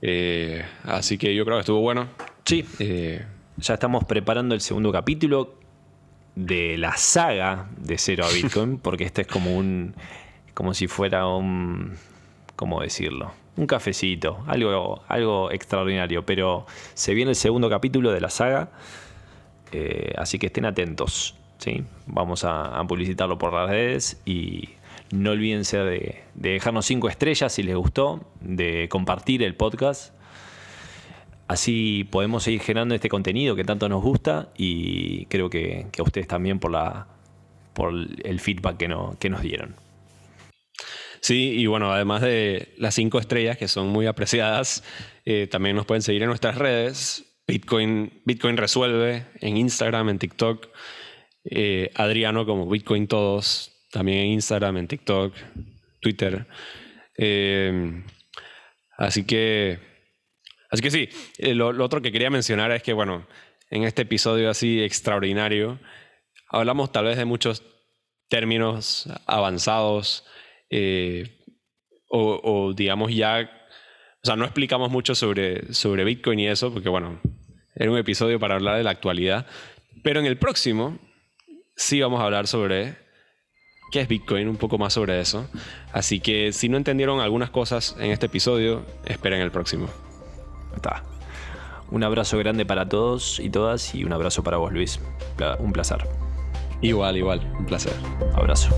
Eh, así que yo creo que estuvo bueno. Sí. Eh, ya estamos preparando el segundo capítulo de la saga de Cero a Bitcoin, porque este es como un. como si fuera un. ¿Cómo decirlo? Un cafecito, algo, algo extraordinario. Pero se viene el segundo capítulo de la saga, eh, así que estén atentos. Vamos a, publicitarlo por las redes y no olvídense de, dejarnos cinco estrellas si les gustó, de compartir el podcast. Así podemos seguir generando este contenido que tanto nos gusta y creo que, a ustedes también por, la, por el feedback que, que nos dieron. Sí, y bueno, además de las cinco estrellas que son muy apreciadas, eh, también nos pueden seguir en nuestras redes. Bitcoin, Bitcoin Resuelve en Instagram, en TikTok. Eh, Adriano como Bitcoin Todos también en Instagram, en TikTok, Twitter. Eh, así que, así que sí, eh, lo, otro que quería mencionar es que, bueno, en este episodio así extraordinario, hablamos tal vez de muchos términos avanzados eh, o, digamos ya, o sea, no explicamos mucho sobre, sobre Bitcoin y eso, porque bueno, era un episodio para hablar de la actualidad, pero en el próximo sí vamos a hablar sobre qué es Bitcoin, un poco más sobre eso. Así que si no entendieron algunas cosas en este episodio, esperen el próximo. Está. Un abrazo grande para todos y todas y un abrazo para vos, Luis. Un placer. Igual, igual, un placer. Abrazo.